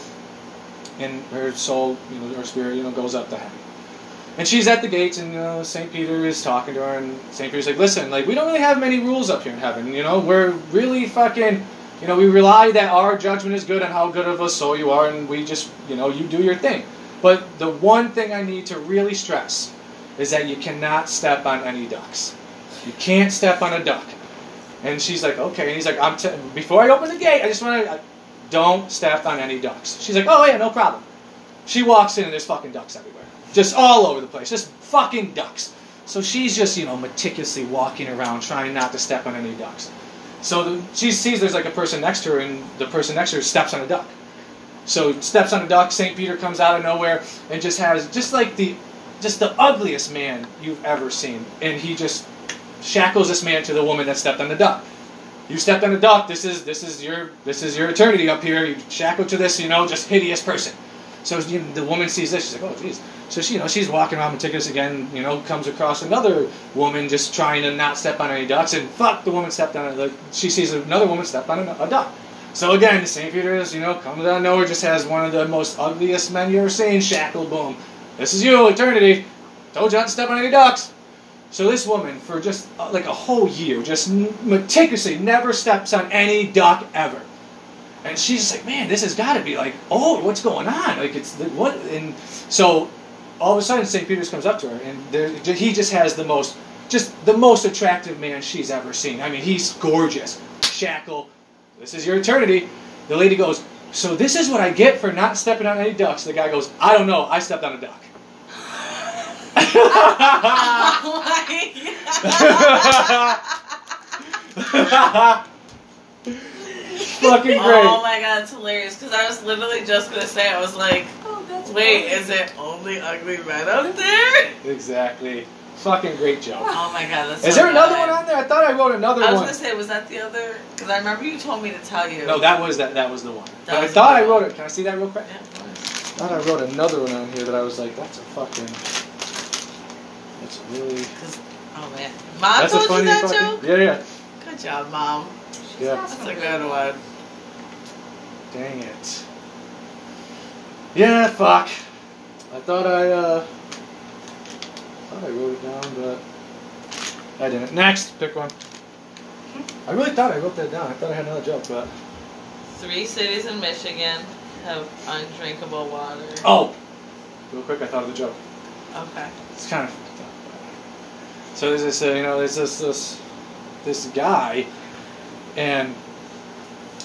and her soul, you know, her spirit, you know, goes up to heaven. And she's at the gates, and you know, Saint Peter is talking to her, and Saint Peter's like, "Listen, like we don't really have many rules up here in heaven. You know, we're really fucking." You know, we rely that our judgment is good on how good of a soul you are, and we just, you know, you do your thing. But the one thing I need to really stress is that you cannot step on any ducks. You can't step on a duck. And she's like, okay. And he's like, I'm t- before I open the gate, I just want to, don't step on any ducks. She's like, oh yeah, no problem. She walks in and there's fucking ducks everywhere, just all over the place, just fucking ducks. So she's just, you know, meticulously walking around trying not to step on any ducks. So the, she sees there's like a person next to her, and the person next to her steps on a duck. So steps on a duck. Saint Peter comes out of nowhere and just has just like the, just the ugliest man you've ever seen, and he just shackles this man to the woman that stepped on the duck. You stepped on the duck. This is this is your this is your eternity up here. You shackled to this, you know, just hideous person. So you the woman sees this. She's like, oh, jeez. So she, you know, she's walking around meticulous again. You know, comes across another woman just trying to not step on any ducks, and fuck, the woman stepped on it. She sees another woman step on a, duck. So again, St. Peter's, you know, comes out of nowhere, just has one of the most ugliest men you ever seen. Shackle, boom. This is you, eternity. Told you not to step on any ducks. So this woman, for just uh, like a whole year, just meticulously never steps on any duck ever. And she's just like, man, this has got to be like, oh, what's going on? Like, it's what? And so all of a sudden, St. Peter's comes up to her, and there, he just has the most, just the most attractive man she's ever seen. I mean, he's gorgeous. Shackle, this is your eternity. The lady goes, so this is what I get for not stepping on any ducks. The guy goes, I don't know, I stepped on a duck. Oh my Fucking great. Oh my god, it's hilarious. Because I was literally just gonna say, I was like, Oh, that's wait, funny. is it only ugly men out there? Exactly. Fucking great joke. Oh my god, that's Is so there another one on there? I thought I wrote another one. I was one. gonna say, was that the other? Because I remember you told me to tell you. No, that was that. That was the one. That but I thought the I one. wrote it. Can I see that real quick? Yeah, it was. I thought I wrote another one on here that I was like, that's a fucking. That's really. oh man, mom that's told a funny you that fucking. joke. Yeah, yeah. Good job, mom. Yeah. That's a good one. Dang it. Yeah, fuck. I thought I uh. thought I wrote it down, but I didn't. Next, pick one. I really thought I wrote that down. I thought I had another joke, but Three cities in Michigan have undrinkable water. oh, real quick, I thought of the joke. Okay. It's kind of. So there's this, uh, you know, there's this this this guy, and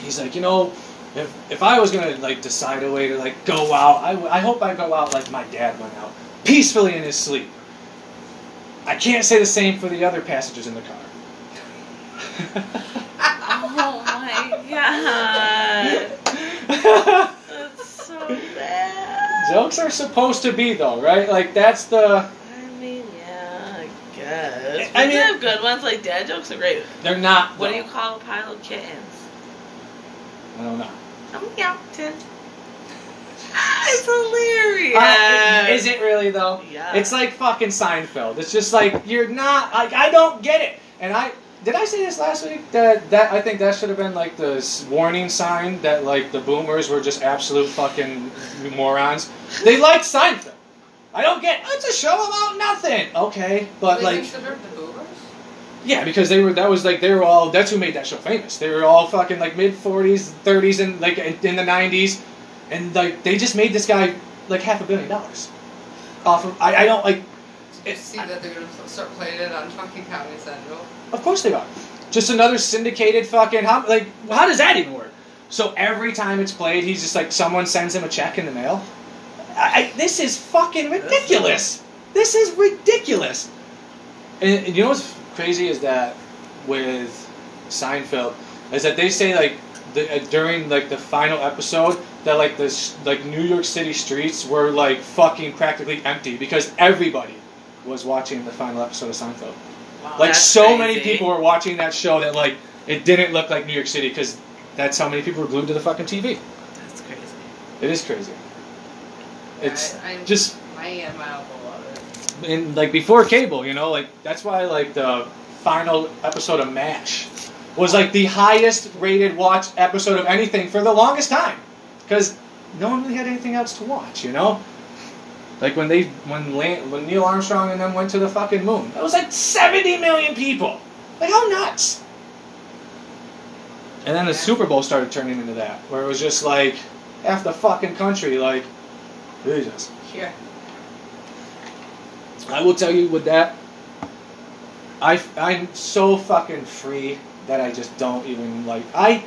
he's like, you know, if if I was gonna like decide a way to like go out, I, I hope I go out like my dad went out, peacefully in his sleep. I can't say the same for the other passengers in the car. Oh my god. That's so bad. Jokes are supposed to be though, right? Like that's the I mean, yeah, I guess. I mean- have good ones like dad jokes are great. they're not. What do you call a pile of kittens? I don't know. A meowton. It's hilarious. Uh, is it really though? Yeah. It's like fucking Seinfeld. It's just like you're not like I don't get it. And I did I say this last week that that I think that should have been like the warning sign that like the boomers were just absolute fucking morons. They like Seinfeld. I don't get. It's a show about nothing. Okay, but they like considered the boomers? yeah, because they were that was like they were all that's who made that show famous. They were all fucking like mid forties, thirties, and like in the nineties, and like they just made this guy like half a billion dollars off of. I, I don't like. You It, see that they're gonna start playing it on fucking Comedy Central. of course they are. Just another syndicated fucking. How like how does that even work? So every time it's played, he's just like someone sends him a check in the mail. I, I, this is fucking ridiculous. This is ridiculous. And, and you know what's crazy is that with Seinfeld is that they say like the, uh, during like the final episode that like this like New York City streets were like fucking practically empty because everybody was watching the final episode of Seinfeld. Wow, Like that's so many people were watching that show that like it didn't look like New York City because that's how many people were glued to the fucking TV. That's crazy. It is crazy. It's I, I, just my uh, and my uncle love it. in like before cable, you know, like that's why like the uh, final episode of MASH was like the highest rated watched episode of anything for the longest time because no one really had anything else to watch, you know. Like when they when when Neil Armstrong and them went to the fucking moon, that was like seventy million people. Like how nuts. And then the Super Bowl started turning into that, where it was just like half the fucking country, like Yeah. I will tell you with that, I I'm so fucking free that I just don't even like I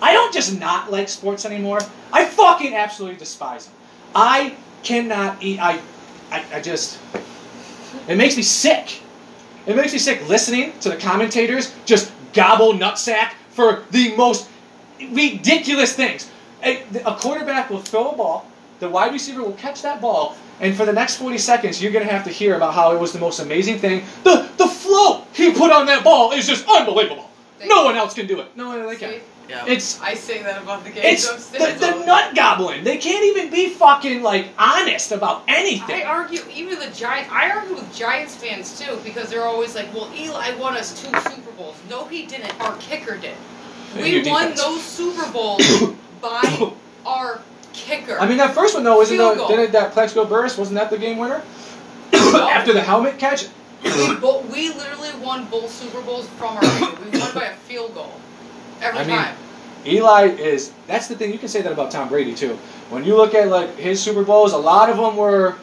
I don't just not like sports anymore. I fucking absolutely despise them. I cannot eat. I I, I just it makes me sick. It makes me sick listening to the commentators just gobble nutsack for the most ridiculous things. A, a quarterback will throw a ball, the wide receiver will catch that ball, and for the next 40 seconds, you're going to have to hear about how it was the most amazing thing. The, the flow he put on that ball is just unbelievable. No one else can do it. No one they can. See, Yeah. It's I say that about the game. it's the, the nut gobbling. They can't even be fucking like honest about anything. I argue, even the Giant. I argue with Giants fans too because they're always like, "Well, Eli won us two Super Bowls." No, he didn't. Our kicker did. And We won defense. those Super Bowls by our kicker. I mean, that first one though, isn't that, didn't that Plaxico Burress wasn't that the game winner? After the helmet catch, we, bo- we literally won both Super Bowls from our kicker. We won by a field goal every I mean, time. Eli is. That's the thing. You can say that about Tom Brady too. When you look at like his Super Bowls, a lot of them were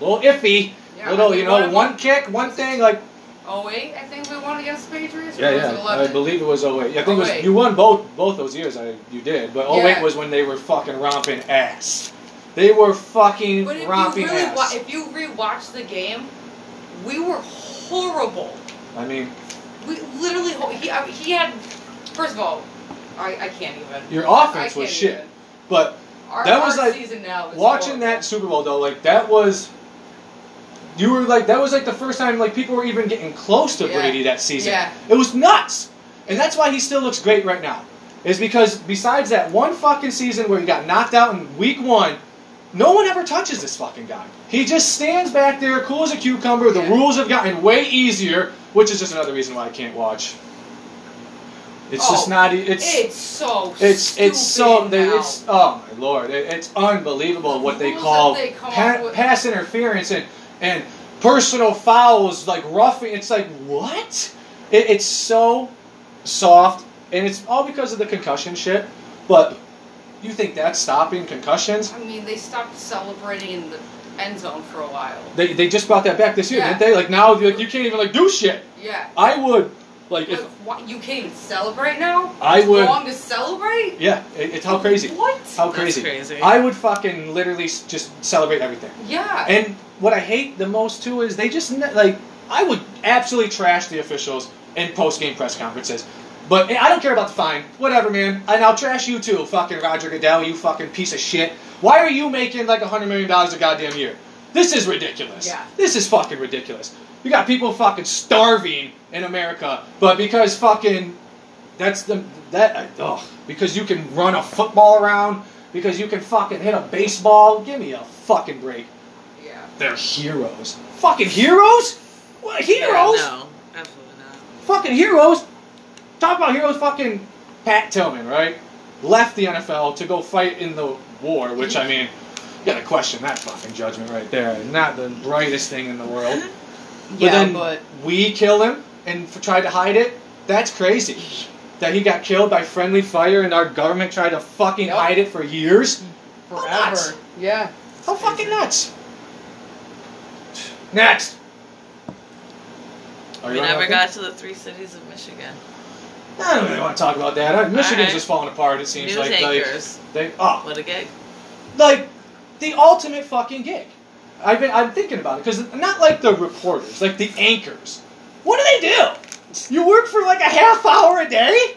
a little iffy. Yeah, little, we you know, won one kick, one thing. Like Oh wait, I think we won against the Patriots. yeah, or was it yeah. I believe it was 08. I think it was oh you won both both those years. I you did, but 08 Yeah. was when they were fucking romping ass. They were fucking But if you romping really ass. wa- if you rewatch the game, we were horrible. I mean, We literally he I, he had. First of all, I, I can't even. your offense was shit. even. But Our, That was like- season now. Watching horrible. that Super Bowl though, like that was. You were like that was like the first time like people were even getting close to Yeah. Brady that season. Yeah. It was nuts, and that's why he still looks great right now. Is because besides that one fucking season where he got knocked out in week one, no one ever touches this fucking guy. He just stands back there, cool as a cucumber. The Yeah. rules have gotten way easier, which is just another reason why I can't watch. It's just Oh, not. e- It's It's so. it's it's so stupid they, now. it's oh my lord it, it's unbelievable what they call they pa- pass interference and and personal fouls, like roughing. It's like what? It, it's so soft, and it's all because of the concussion shit. But you think that's stopping concussions? I mean, they stopped celebrating in the end zone for a while. They, they just brought that back this year, Yeah. didn't they? Like now, like, you can't even like do shit. Yeah. I would like Like, if what, you can't even celebrate now? I It's would- wrong to celebrate? yeah, it, it's how crazy. What? How That's crazy. crazy. I would fucking literally s- just celebrate everything. Yeah. And what I hate the most too is they just ne- like I would absolutely trash the officials in post game press conferences. But eh, I don't care about the fine. Whatever, man. And I'll trash you too, fucking Roger Goodell, you fucking piece of shit. Why are you making like a hundred million dollars a goddamn year? This is ridiculous. Yeah. This is fucking ridiculous. You got people fucking starving in America, but because fucking that's the that uh, ugh, because you can run a football around, because you can fucking hit a baseball. Give me a fucking break. yeah. They're heroes. Fucking heroes? What heroes? Yeah, no, absolutely not. Fucking heroes. Talk about heroes. Fucking Pat Tillman, right? Left the NFL to go fight in the war, which I mean, gotta question that fucking judgment right there. Not the brightest thing in the world. But yeah, then but we kill him and f- tried to hide it. That's crazy. That he got killed by friendly fire and our government tried to fucking Yep. hide it for years. How nuts. forever. Yeah. How fucking nuts. Next. Are We you never that got to the three cities of Michigan. I don't really want to talk about that. Uh, Michigan's Alright. just falling apart. It seems News like like anchors. they oh What a gig. like the ultimate fucking gig. I've been I'm thinking about it because not like the reporters, like the anchors. What do they do? You work for like a half hour a day?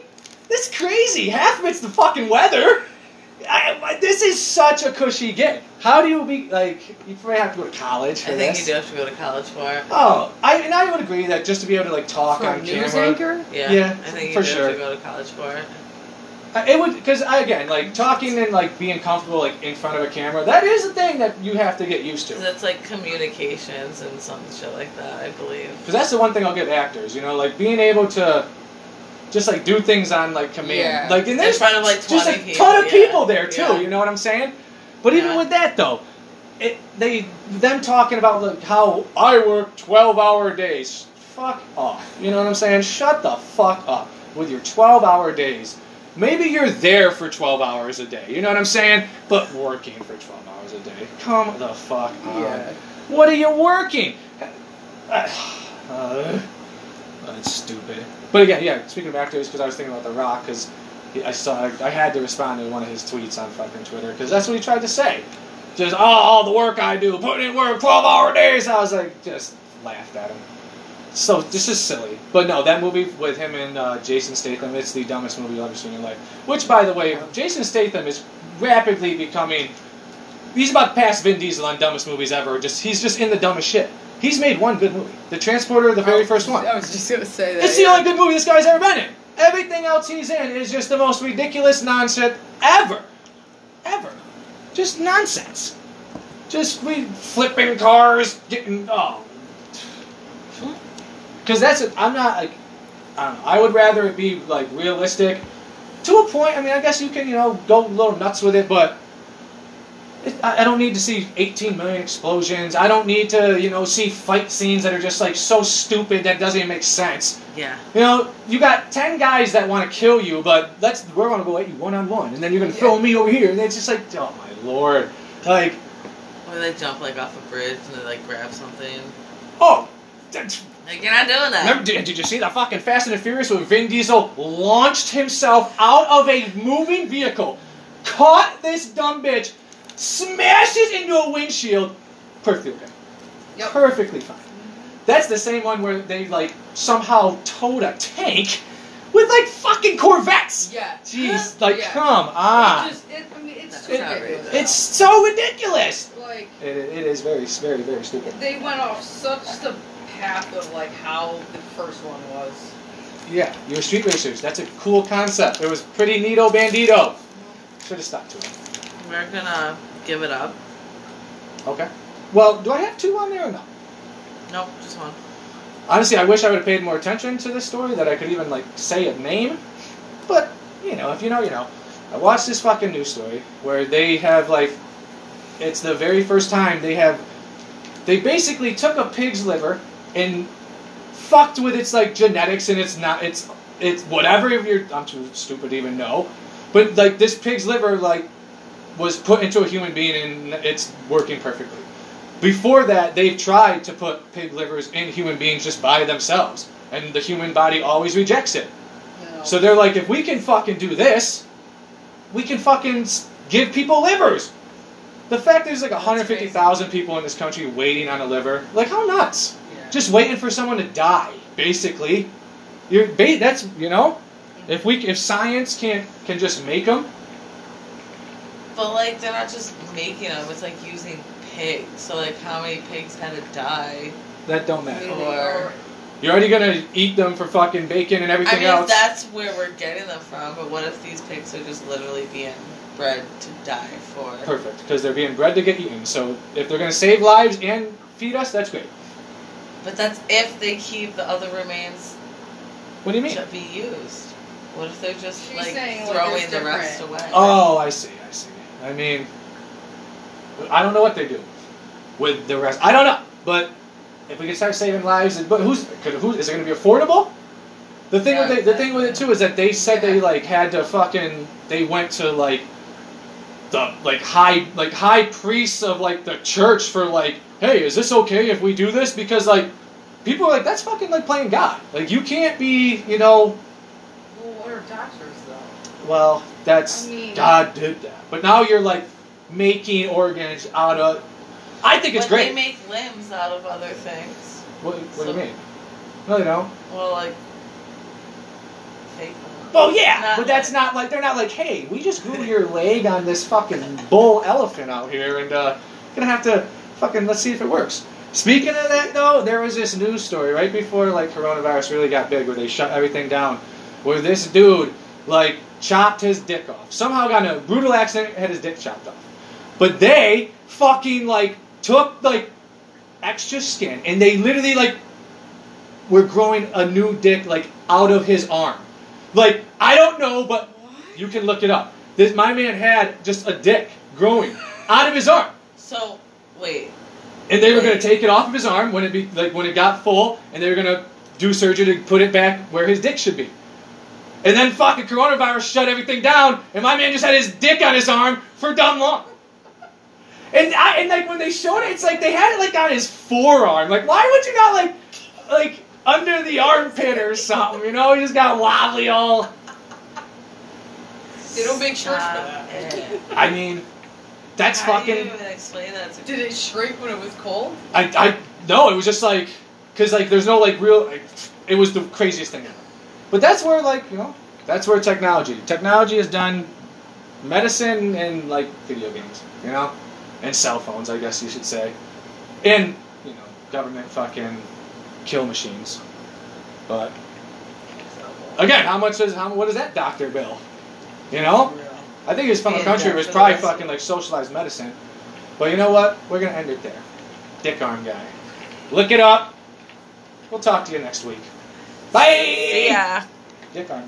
That's crazy. Half of it's the fucking weather. I, I- this is such a cushy gig. How do you be like? You probably have to go to college for I think this. you do have to go to college for it. Oh, I and I would agree that just to be able to like talk For a on news camera, anchor? Yeah, Yeah, I think you for do sure. have to go to college for it. Uh, it would because again like talking and like being comfortable like in front of a camera. That is a thing that you have to get used to. Because it's like communications and some shit like that, I believe. Because that's the one thing I'll give actors, you know, like being able to just like do things on like command. Yeah. Like and In there's front of, like, just a 20 people, ton of yeah. people there too. Yeah. You know what I'm saying? But even with that though, it they them talking about like how I work 12 hour days. Fuck off. You know what I'm saying? Shut the fuck up with your 12 hour days. Maybe you're there for 12 hours a day. You know what I'm saying? But working for 12 hours a day. Come the fuck on. Yeah. What are you working? Uh, that's stupid. But again, yeah. Speaking of actors, because I was thinking about The Rock, because I saw I had to respond to one of his tweets on fucking Twitter, because that's what he tried to say. Just oh, all the work I do, putting in work, twelve hour days. I was like, just laughed at him. So this is silly, but no, that movie with him and uh, Jason Statham, it's the dumbest movie you'll ever see in your life. Which, by the way, Jason Statham is rapidly becoming. He's about to pass Vin Diesel on dumbest movies ever. Just he's just in the dumbest shit. He's made one good movie, The Transporter, the very first one. I was just gonna say that. It's the only good movie this guy's ever been in. Everything else he's in is just the most ridiculous nonsense ever. Ever. Just nonsense. Just we flipping cars, getting oh. Because that's it. I'm not like I don't know. I would rather it be like realistic to a point. I mean, I guess you can you know go a little nuts with it, but it, I, I don't need to see 18 million explosions. I don't need to you know see fight scenes that are just like so stupid that doesn't even make sense. Yeah. You know, you got ten guys that want to kill you, but let's we're gonna go at you one on one, and then you're gonna throw me over here, and it's just like, oh my lord, like, Or they jump like off a bridge and they like grab something. oh, that's, Like you're not doing that. remember, did, did you see that fucking Fast and the Furious where Vin Diesel launched himself out of a moving vehicle, caught this dumb bitch, smashes into a windshield, perfectly okay, Yep. perfectly fine. That's the same one where they like somehow towed a tank with like fucking Corvettes. Yeah. Jeez, like Yeah. come It on. just, it, I mean, it's That's too ridiculous. It's so ridiculous. like It, it is very, very, very stupid. they went off such the path of like how the first one was. Yeah, you were street racers. That's a cool concept. It was pretty neato bandito. Should have stuck to it. We're gonna give it up. Okay. Well, do I have two on there or no? Nope, just one. Honestly, I wish I would have paid more attention to this story, that I could even like say a name. But you know, if you know, you know. I watched this fucking news story where they have like, it's the very first time they have they basically took a pig's liver and fucked with its like genetics and it's not it's it's whatever if you're I'm too stupid to even know. But like this pig's liver like was put into a human being and it's working perfectly. Before that, they've tried to put pig livers in human beings just by themselves, and the human body always rejects it. No. So they're like, if we can fucking do this, we can fucking give people livers. The fact there's like That's 150,000 people in this country waiting on a liver, like how nuts? Just waiting for someone to die, basically. You're that's you know, if we if science can't can just make them, But like they're not just making them; it's like using pigs. So like, how many pigs had to die? that don't matter. Or- You're already gonna eat them for fucking bacon and I everything mean, else. that's where we're getting them from. But what if these pigs are just literally being bred to die for? Perfect, because they're being bred to get eaten. So if they're gonna save lives and feed us, that's great. But that's if they keep the other remains What do you mean? to be used. What if they're just She's like throwing there's the rest away? Oh, I see, I see. I mean, I don't know what they do with the rest. I don't know, but if we can start saving lives, but who's could, who is it going to be affordable? The thing with Yeah, it, the thing with it too is that they said they like had to fucking they went to like the like high like high priests of like the church for like hey is this okay if we do this because like people are like that's fucking like playing God like you can't be you know Well, what are doctors though? well, that's I mean- God did that. But now you're like making organs out of. I think it's great. they make limbs out of other things. what what do you mean? No, they don't. Well, like fake limbs. Yeah, Not but that's like- not like they're not like, hey, we just grew your leg on this fucking bull elephant out here, and uh, gonna have to fucking let's see if it works. Speaking of that, though, there was this news story right before like coronavirus really got big, where they shut everything down, where this dude like chopped his dick off. Somehow got in a brutal accident, had his dick chopped off. But they fucking like took like extra skin, and they literally like were growing a new dick like out of his arm. Like I don't know, but you can look it up. This my man had just a dick growing out of his arm, So wait, and they were gonna take it off of his arm when it be like when it got full, and they were gonna do surgery to put it back where his dick should be. And then fucking coronavirus shut everything down, and my man just had his dick on his arm for dumb long. And I and like when they showed it, it's like they had it like on his forearm. Like why would you not like like under the armpit or something? You know, he just got wobbly all. They don't make shirts for that. I mean, that's How do fucking. you even explain that Did it shrink when it was cold? I I no, it was just like because like there's no like real. Like, it was the craziest thing ever. But that's where like you know that's where technology technology has done medicine and like video games, you know, and cell phones, I guess you should say, and you know government fucking kill machines. But again, how much is how what is that doctor bill? You know. I think his Yeah, country yeah, was probably fucking like socialized medicine. But you know what? We're gonna end it there. Dick arm guy. Look it up. We'll talk to you next week. Bye. See ya. Dick arm.